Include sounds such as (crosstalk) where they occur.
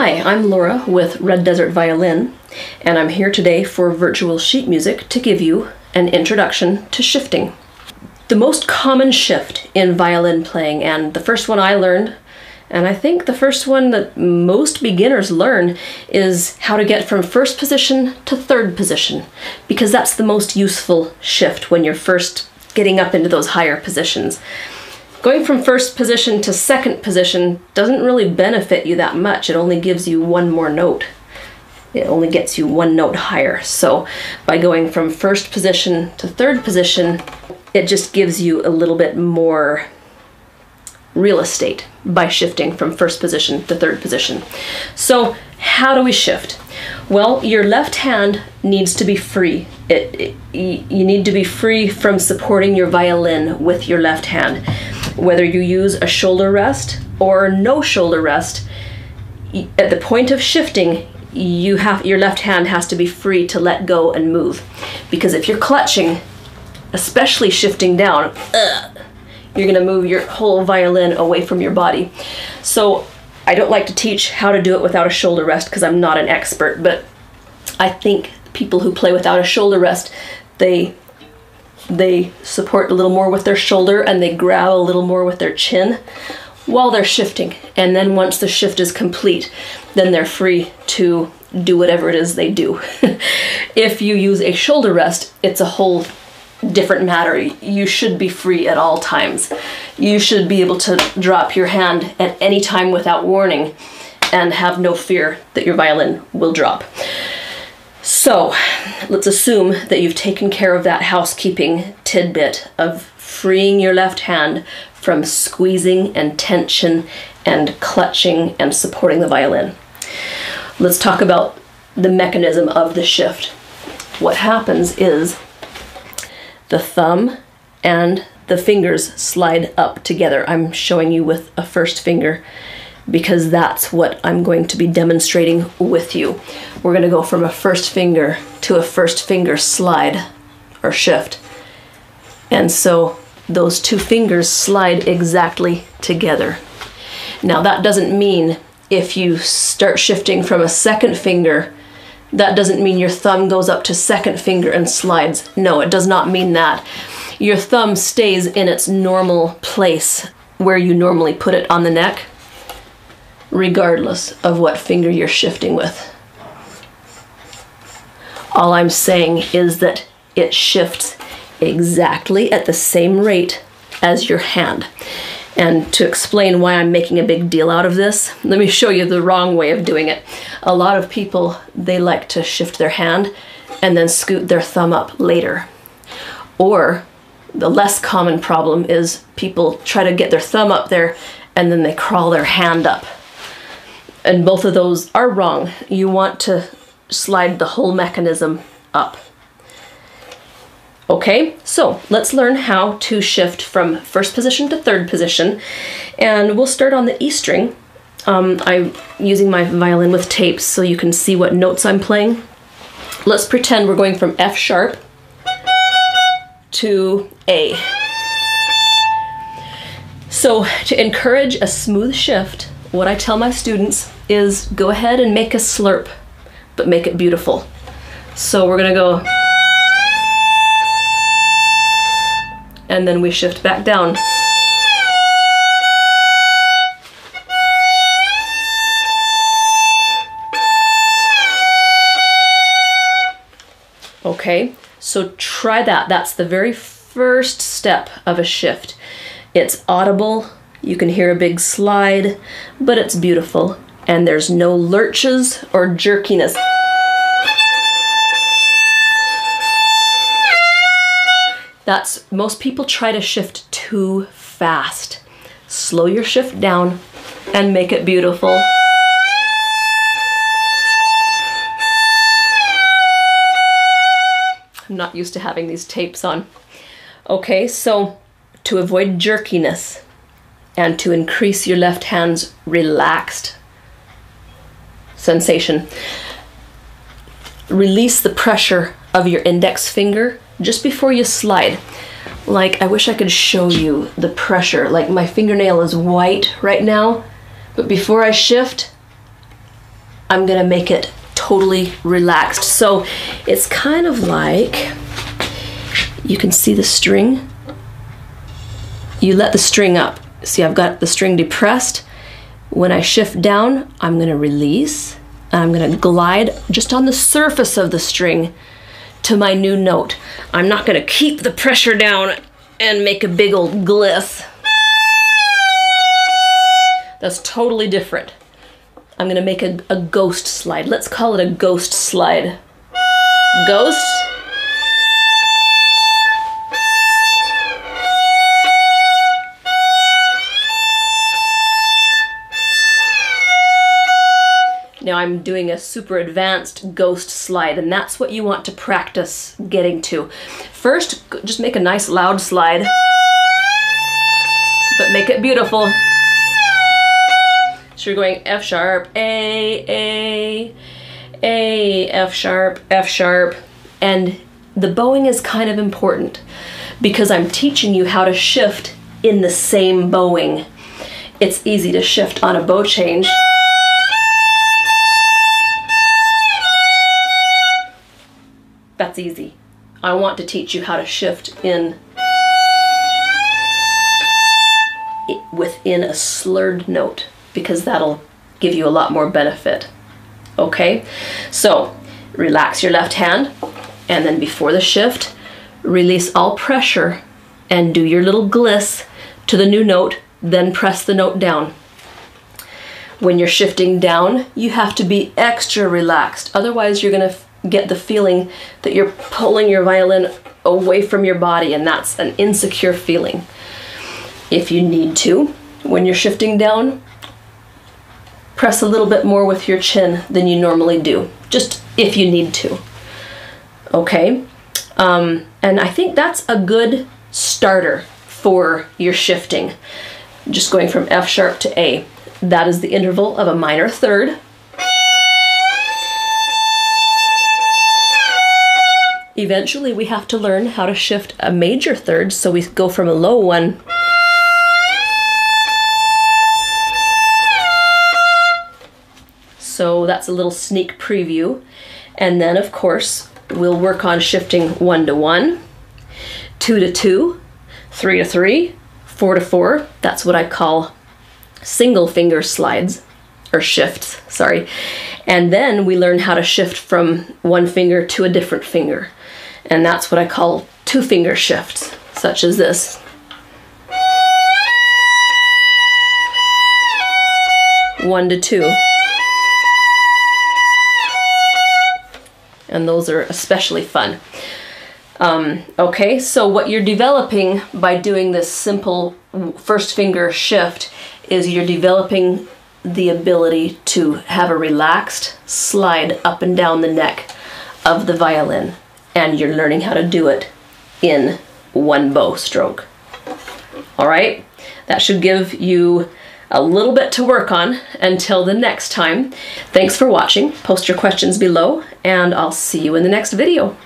Hi, I'm Laura with Red Desert Violin, and I'm here today for virtual sheet music to give you an introduction to shifting. The most common shift in violin playing, and the first one I learned, and I think the first one that most beginners learn, is how to get from first position to third position, because that's the most useful shift when you're first getting up into those higher positions. Going from first position to second position doesn't really benefit you that much. It only gives you one more note. It only gets you one note higher. So by going from first position to third position, it just gives you a little bit more real estate by shifting from first position to third position. So how do we shift? Well, your left hand needs to be free. It, it, you need to be free from supporting your violin with your left hand whether you use a shoulder rest or no shoulder rest, at the point of shifting, you have your left hand has to be free to let go and move. Because if you're clutching, especially shifting down, ugh, you're gonna move your whole violin away from your body. So I don't like to teach how to do it without a shoulder rest because I'm not an expert, but I think people who play without a shoulder rest, they they support a little more with their shoulder and they grab a little more with their chin while they're shifting. And then once the shift is complete, then they're free to do whatever it is they do. (laughs) if you use a shoulder rest, it's a whole different matter. You should be free at all times. You should be able to drop your hand at any time without warning and have no fear that your violin will drop. So let's assume that you've taken care of that housekeeping tidbit of freeing your left hand from squeezing and tension and clutching and supporting the violin. Let's talk about the mechanism of the shift. What happens is the thumb and the fingers slide up together. I'm showing you with a first finger because that's what I'm going to be demonstrating with you. We're going to go from a first finger to a first finger slide or shift. And so those two fingers slide exactly together. Now that doesn't mean if you start shifting from a second finger, that doesn't mean your thumb goes up to second finger and slides. No, it does not mean that. Your thumb stays in its normal place where you normally put it on the neck regardless of what finger you're shifting with. All I'm saying is that it shifts exactly at the same rate as your hand. And to explain why I'm making a big deal out of this, (laughs) let me show you the wrong way of doing it. A lot of people, they like to shift their hand and then scoot their thumb up later. Or the less common problem is people try to get their thumb up there and then they crawl their hand up and both of those are wrong. You want to slide the whole mechanism up. Okay, so let's learn how to shift from first position to third position. And we'll start on the E string. Um, I'm using my violin with tapes so you can see what notes I'm playing. Let's pretend we're going from F sharp to A. So to encourage a smooth shift, what I tell my students is go ahead and make a slurp, but make it beautiful. So we're gonna go, and then we shift back down. Okay, so try that. That's the very first step of a shift. It's audible, you can hear a big slide, but it's beautiful and there's no lurches or jerkiness. That's most people try to shift too fast. Slow your shift down and make it beautiful. I'm not used to having these tapes on. Okay, so to avoid jerkiness and to increase your left hand's relaxed sensation. Release the pressure of your index finger just before you slide. Like, I wish I could show you the pressure. Like, my fingernail is white right now, but before I shift, I'm gonna make it totally relaxed. So it's kind of like, you can see the string. You let the string up. See, I've got the string depressed. When I shift down, I'm gonna release, I'm gonna glide just on the surface of the string to my new note. I'm not gonna keep the pressure down and make a big old gliss. That's totally different. I'm gonna make a, a ghost slide. Let's call it a ghost slide. Ghost. Now I'm doing a super advanced ghost slide and that's what you want to practice getting to. First, just make a nice loud slide, but make it beautiful. So you're going F sharp, A, A, A, F sharp, F sharp, and the bowing is kind of important because I'm teaching you how to shift in the same bowing. It's easy to shift on a bow change. That's easy. I want to teach you how to shift in within a slurred note because that'll give you a lot more benefit. Okay, so relax your left hand and then before the shift, release all pressure and do your little gliss to the new note, then press the note down. When you're shifting down, you have to be extra relaxed. Otherwise, you're going to get the feeling that you're pulling your violin away from your body, and that's an insecure feeling. If you need to, when you're shifting down, press a little bit more with your chin than you normally do, just if you need to. Okay? Um, and I think that's a good starter for your shifting. Just going from F sharp to A. That is the interval of a minor third. Eventually, we have to learn how to shift a major third, so we go from a low one So that's a little sneak preview. And then, of course, we'll work on shifting one to one, two to two, three to three, four to four. That's what I call single finger slides or shifts, sorry. And then we learn how to shift from one finger to a different finger. And that's what I call two finger shifts, such as this. One to two. and those are especially fun. Um, okay, so what you're developing by doing this simple first finger shift is you're developing the ability to have a relaxed slide up and down the neck of the violin and you're learning how to do it in one bow stroke. All right, that should give you a little bit to work on until the next time. Thanks for watching. Post your questions below, and I'll see you in the next video.